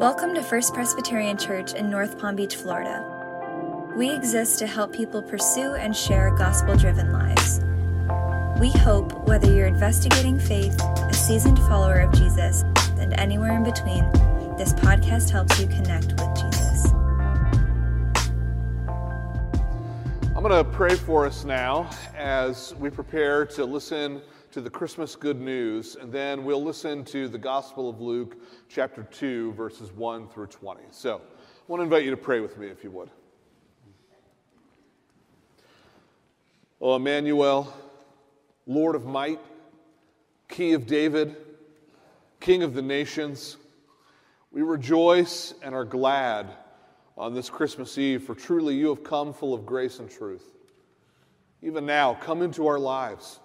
Welcome to First Presbyterian Church in North Palm Beach, Florida. We exist to help people pursue and share gospel driven lives. We hope whether you're investigating faith, a seasoned follower of Jesus, and anywhere in between, this podcast helps you connect with Jesus. I'm going to pray for us now as we prepare to listen to the Christmas good news, and then we'll listen to the Gospel of Luke, chapter 2, verses 1 through 20. So I want to invite you to pray with me if you would. Oh, Emmanuel, Lord of might, Key of David, King of the nations, we rejoice and are glad on this Christmas Eve, for truly you have come full of grace and truth. Even now, come into our lives.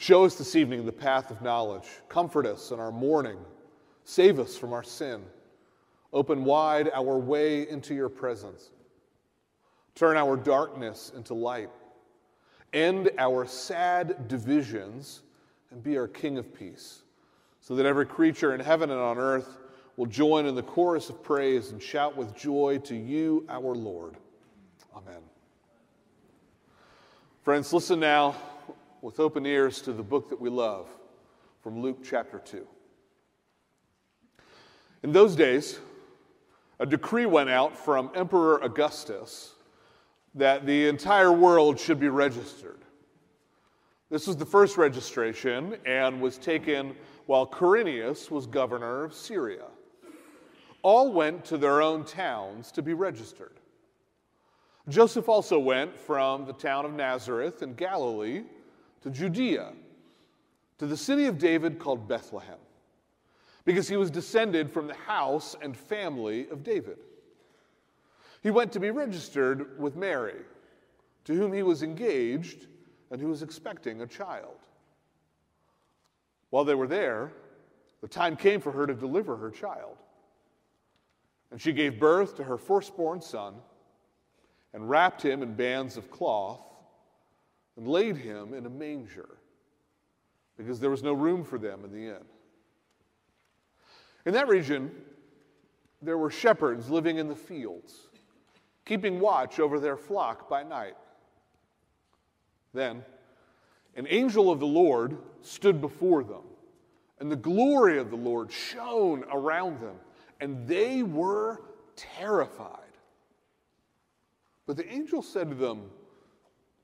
Show us this evening the path of knowledge. Comfort us in our mourning. Save us from our sin. Open wide our way into your presence. Turn our darkness into light. End our sad divisions and be our King of peace, so that every creature in heaven and on earth will join in the chorus of praise and shout with joy to you, our Lord. Amen. Friends, listen now with open ears to the book that we love from Luke chapter 2. In those days, a decree went out from Emperor Augustus that the entire world should be registered. This was the first registration and was taken while Quirinius was governor of Syria. All went to their own towns to be registered. Joseph also went from the town of Nazareth in Galilee to Judea, to the city of David called Bethlehem, because he was descended from the house and family of David. He went to be registered with Mary, to whom he was engaged and who was expecting a child. While they were there, the time came for her to deliver her child. And she gave birth to her firstborn son and wrapped him in bands of cloth and laid him in a manger because there was no room for them in the inn. In that region, there were shepherds living in the fields, keeping watch over their flock by night. Then, an angel of the Lord stood before them, and the glory of the Lord shone around them, and they were terrified. But the angel said to them,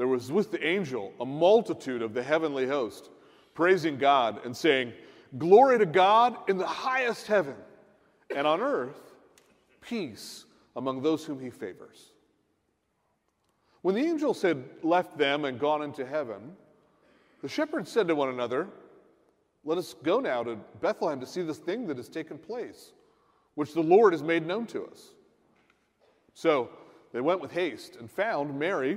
there was with the angel a multitude of the heavenly host, praising God and saying, Glory to God in the highest heaven, and on earth, peace among those whom he favors. When the angels had left them and gone into heaven, the shepherds said to one another, Let us go now to Bethlehem to see this thing that has taken place, which the Lord has made known to us. So they went with haste and found Mary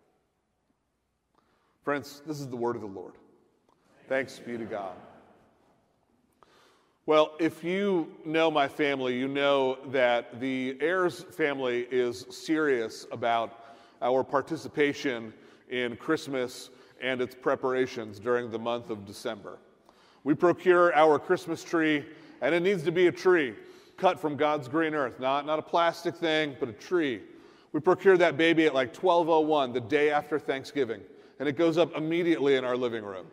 Friends, this is the word of the Lord. Thanks be to God. Well, if you know my family, you know that the Ayers family is serious about our participation in Christmas and its preparations during the month of December. We procure our Christmas tree, and it needs to be a tree cut from God's green earth, not, not a plastic thing, but a tree. We procure that baby at like 1201, the day after Thanksgiving and it goes up immediately in our living room.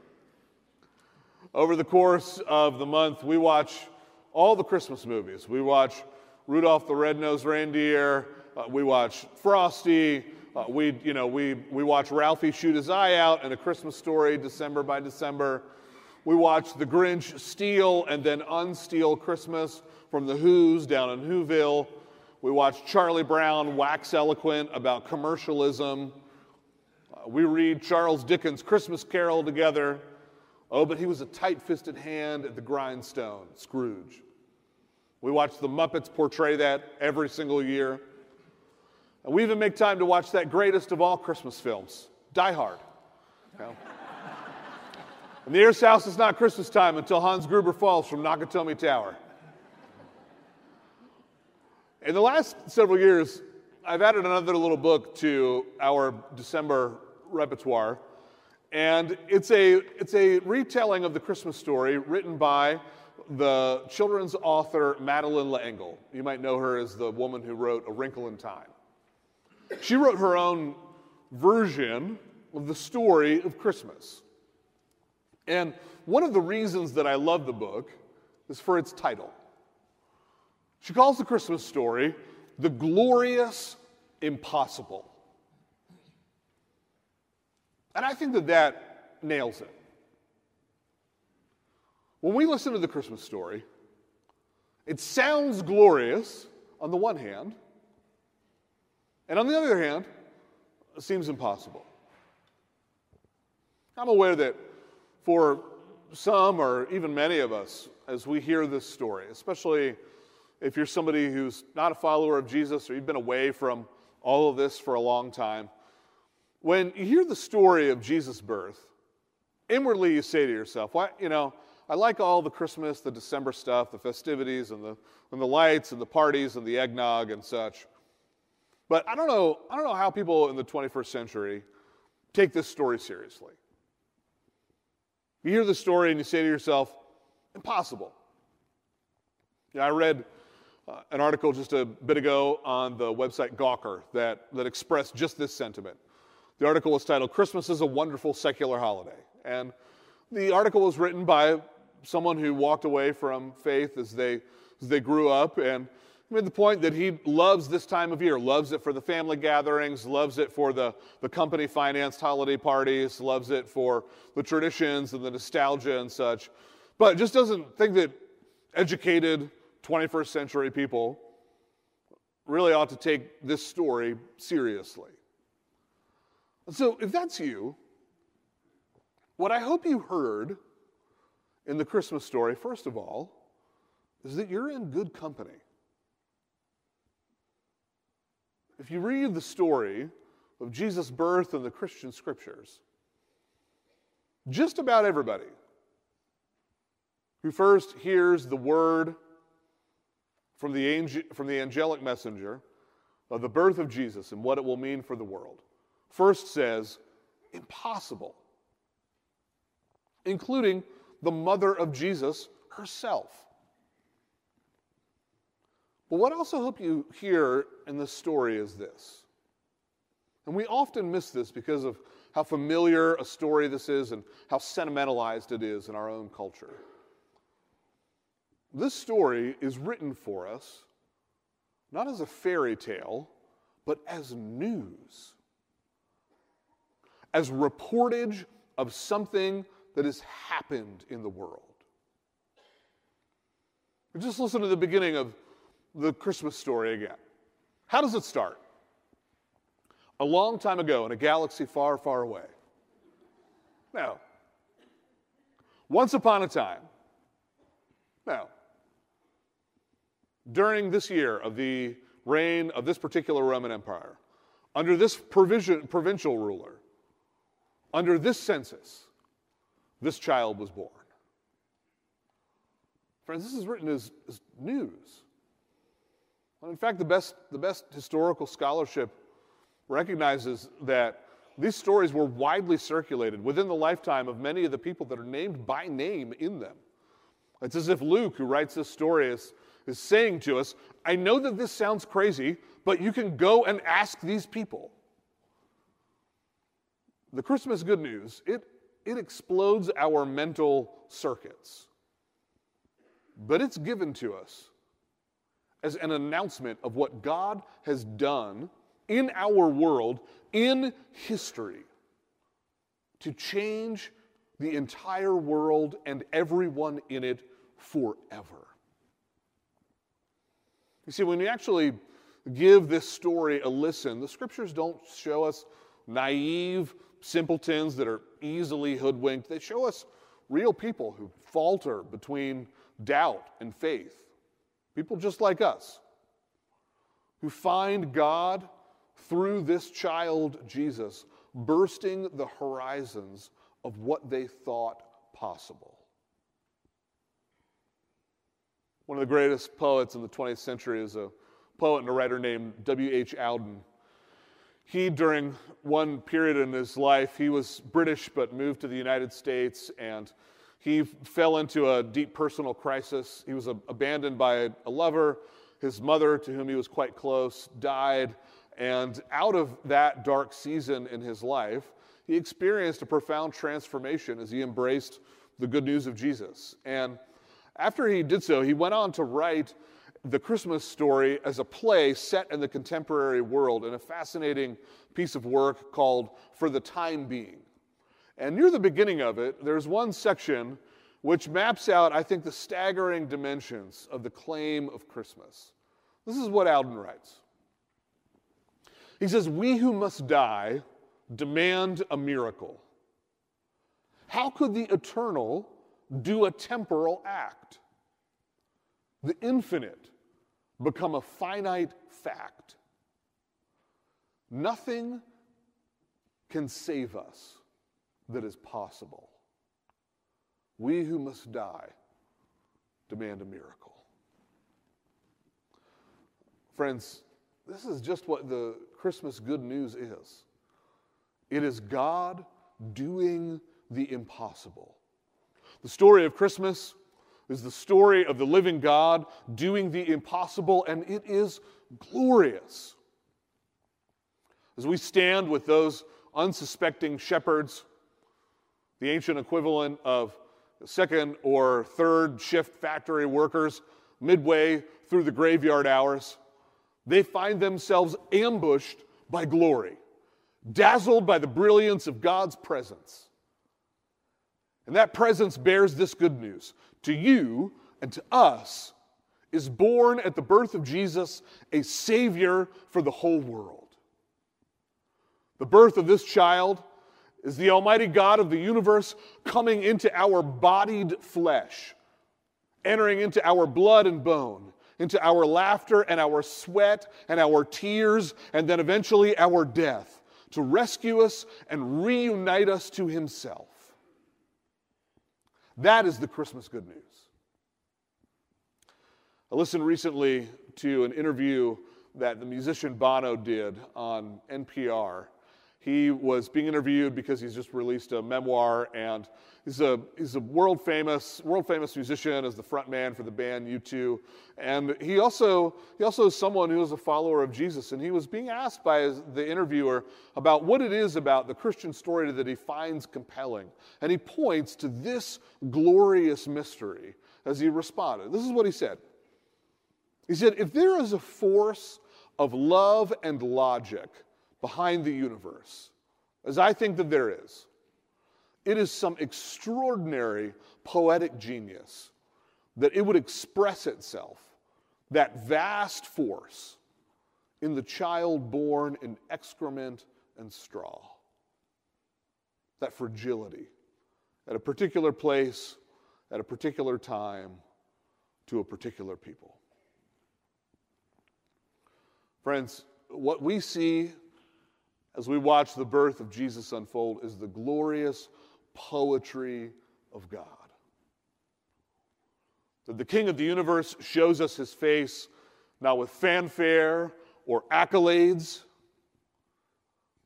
Over the course of the month, we watch all the Christmas movies. We watch Rudolph the Red-Nosed Reindeer. Uh, we watch Frosty. Uh, we, you know, we, we watch Ralphie shoot his eye out in A Christmas Story, December by December. We watch The Grinch steal and then unsteal Christmas from the Who's down in Whoville. We watch Charlie Brown wax eloquent about commercialism. We read Charles Dickens' Christmas Carol together. Oh, but he was a tight fisted hand at the grindstone, Scrooge. We watch the Muppets portray that every single year. And we even make time to watch that greatest of all Christmas films, Die Hard. You know? and the Ayers house is not Christmas time until Hans Gruber falls from Nakatomi Tower. In the last several years, I've added another little book to our December repertoire. And it's a, it's a retelling of the Christmas story written by the children's author Madeleine L'Engle. You might know her as the woman who wrote A Wrinkle in Time. She wrote her own version of the story of Christmas. And one of the reasons that I love the book is for its title. She calls the Christmas story The Glorious Impossible. And I think that that nails it. When we listen to the Christmas story, it sounds glorious on the one hand, and on the other hand, it seems impossible. I'm aware that for some or even many of us, as we hear this story, especially if you're somebody who's not a follower of Jesus or you've been away from all of this for a long time, when you hear the story of Jesus' birth, inwardly you say to yourself, "What? You know, I like all the Christmas, the December stuff, the festivities, and the and the lights, and the parties, and the eggnog and such. But I don't know. I don't know how people in the 21st century take this story seriously. You hear the story and you say to yourself, "Impossible." Yeah, I read uh, an article just a bit ago on the website Gawker that, that expressed just this sentiment. The article was titled Christmas is a Wonderful Secular Holiday. And the article was written by someone who walked away from faith as they, as they grew up and made the point that he loves this time of year, loves it for the family gatherings, loves it for the, the company financed holiday parties, loves it for the traditions and the nostalgia and such, but just doesn't think that educated 21st century people really ought to take this story seriously. So, if that's you, what I hope you heard in the Christmas story, first of all, is that you're in good company. If you read the story of Jesus' birth in the Christian scriptures, just about everybody who first hears the word from the, angel, from the angelic messenger of the birth of Jesus and what it will mean for the world. First says, impossible, including the mother of Jesus herself. But what I also hope you hear in this story is this. And we often miss this because of how familiar a story this is and how sentimentalized it is in our own culture. This story is written for us not as a fairy tale, but as news, as reportage of something that has happened in the world. Just listen to the beginning of the Christmas story again. How does it start? A long time ago in a galaxy far, far away. No. Once upon a time. No during this year of the reign of this particular Roman Empire, under this provision, provincial ruler, under this census, this child was born. Friends, this is written as, as news. in fact, the best, the best historical scholarship recognizes that these stories were widely circulated within the lifetime of many of the people that are named by name in them. It's as if Luke, who writes this story, is is saying to us, I know that this sounds crazy, but you can go and ask these people. The Christmas good news, it, it explodes our mental circuits, but it's given to us as an announcement of what God has done in our world, in history, to change the entire world and everyone in it forever. You see, when you actually give this story a listen, the scriptures don't show us naive simpletons that are easily hoodwinked. They show us real people who falter between doubt and faith. People just like us who find God through this child, Jesus, bursting the horizons of what they thought possible. One of the greatest poets in the 20th century is a poet and a writer named W.H. Auden. He, during one period in his life, he was British but moved to the United States and he fell into a deep personal crisis. He was abandoned by a lover. His mother, to whom he was quite close, died. And out of that dark season in his life, he experienced a profound transformation as he embraced the good news of Jesus. And after he did so, he went on to write the Christmas story as a play set in the contemporary world in a fascinating piece of work called For the Time Being. And near the beginning of it, there's one section which maps out, I think, the staggering dimensions of the claim of Christmas. This is what Auden writes. He says, We who must die demand a miracle. How could the eternal do a temporal act? The infinite become a finite fact. Nothing can save us that is possible. We who must die demand a miracle. Friends, this is just what the Christmas good news is it is God doing the impossible. The story of Christmas is the story of the living God doing the impossible, and it is glorious. As we stand with those unsuspecting shepherds, the ancient equivalent of second or third shift factory workers, midway through the graveyard hours, they find themselves ambushed by glory, dazzled by the brilliance of God's presence. And that presence bears this good news to you and to us is born at the birth of Jesus a Savior for the whole world. The birth of this child is the Almighty God of the universe coming into our bodied flesh, entering into our blood and bone, into our laughter and our sweat and our tears, and then eventually our death, to rescue us and reunite us to Himself. That is the Christmas good news. I listened recently to an interview that the musician Bono did on NPR he was being interviewed because he's just released a memoir, and he's a, he's a world famous world famous musician as the front man for the band U2. And he also he also is someone who is a follower of Jesus. And he was being asked by his, the interviewer about what it is about the Christian story that he finds compelling. And he points to this glorious mystery as he responded. This is what he said. He said, If there is a force of love and logic behind the universe, as I think that there is, it is some extraordinary poetic genius that it would express itself, that vast force, in the child born in excrement and straw. That fragility at a particular place, at a particular time, to a particular people. Friends, what we see as we watch the birth of Jesus unfold is the glorious poetry of God. That the King of the universe shows us his face not with fanfare or accolades,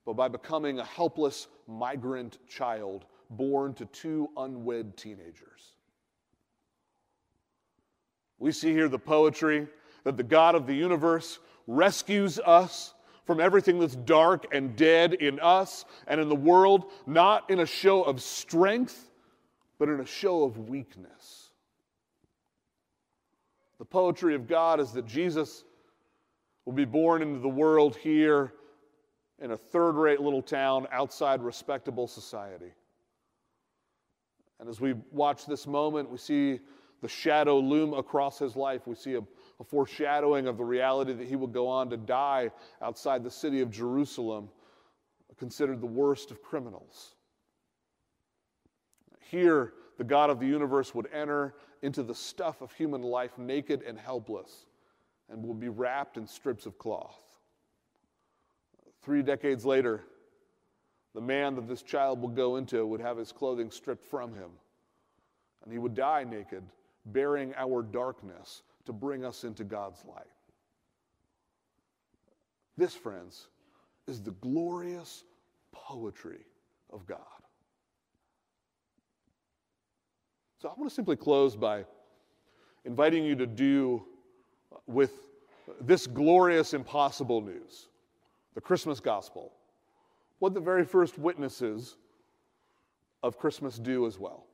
but by becoming a helpless migrant child born to two unwed teenagers. We see here the poetry that the God of the universe rescues us from everything that's dark and dead in us and in the world, not in a show of strength, but in a show of weakness. The poetry of God is that Jesus will be born into the world here in a third rate little town outside respectable society. And as we watch this moment, we see the shadow loom across his life. We see a, a, foreshadowing of the reality that he will go on to die outside the city of Jerusalem, considered the worst of criminals. Here, the God of the universe would enter into the stuff of human life naked and helpless and will be wrapped in strips of cloth. Three decades later, the man that this child will go into would have his clothing stripped from him, and he would die naked, bearing our darkness to bring us into God's light. This, friends, is the glorious poetry of God. So I want to simply close by inviting you to do with this glorious, impossible news, the Christmas gospel, what the very first witnesses of Christmas do as well.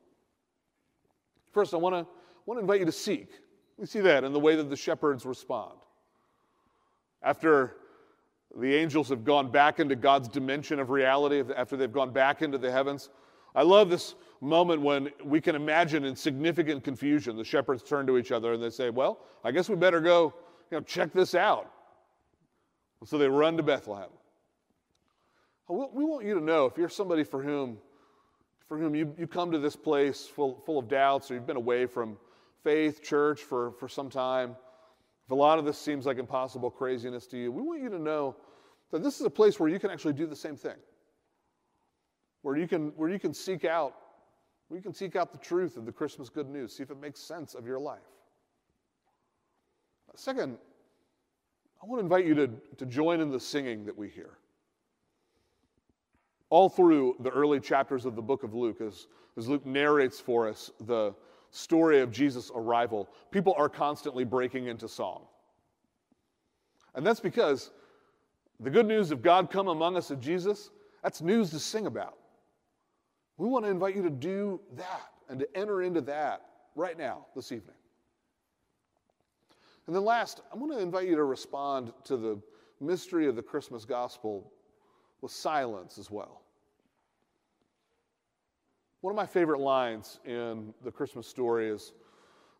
First, I want to, want to invite you to seek. We see that in the way that the shepherds respond. After the angels have gone back into God's dimension of reality, after they've gone back into the heavens, I love this moment when we can imagine in significant confusion the shepherds turn to each other and they say, Well, I guess we better go you know, check this out. So they run to Bethlehem. We want you to know if you're somebody for whom, for whom you, you come to this place full, full of doubts or you've been away from faith, church for, for some time, if a lot of this seems like impossible craziness to you, we want you to know that this is a place where you can actually do the same thing. Where you can, where you can seek out, where you can seek out the truth of the Christmas good news, see if it makes sense of your life. Second, I want to invite you to, to join in the singing that we hear. All through the early chapters of the book of Luke, as, as Luke narrates for us the story of Jesus' arrival, people are constantly breaking into song. And that's because the good news of God come among us of Jesus, that's news to sing about. We want to invite you to do that and to enter into that right now, this evening. And then last, I'm going to invite you to respond to the mystery of the Christmas gospel with silence as well. One of my favorite lines in the Christmas story is,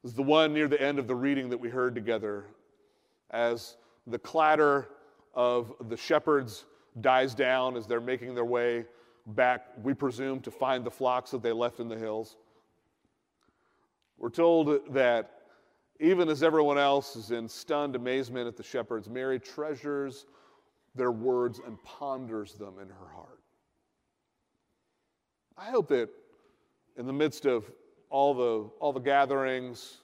is the one near the end of the reading that we heard together as the clatter of the shepherds dies down as they're making their way back, we presume, to find the flocks that they left in the hills. We're told that even as everyone else is in stunned amazement at the shepherds, Mary treasures their words and ponders them in her heart. I hope that in the midst of all the, all the gatherings,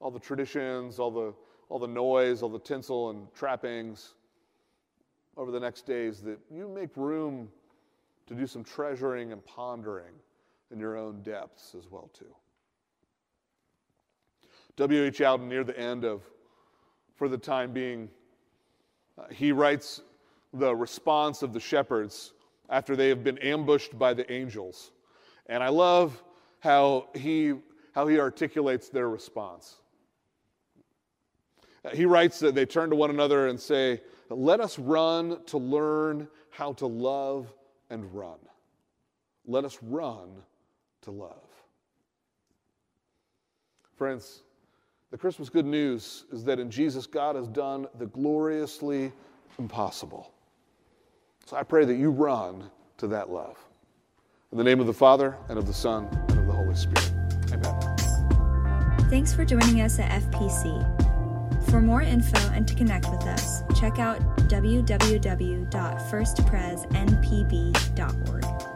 all the traditions, all the, all the noise, all the tinsel and trappings over the next days, that you make room to do some treasuring and pondering in your own depths as well too. W.H. Auden, near the end of For the Time Being, uh, he writes the response of the shepherds after they have been ambushed by the angels. And I love how he, how he articulates their response. Uh, he writes that they turn to one another and say, Let us run to learn how to love and run. Let us run to love. Friends, the Christmas good news is that in Jesus, God has done the gloriously impossible. So I pray that you run to that love. In the name of the Father, and of the Son, Holy Spirit. Amen. Thanks for joining us at FPC. For more info and to connect with us, check out www.firstpresnpb.org.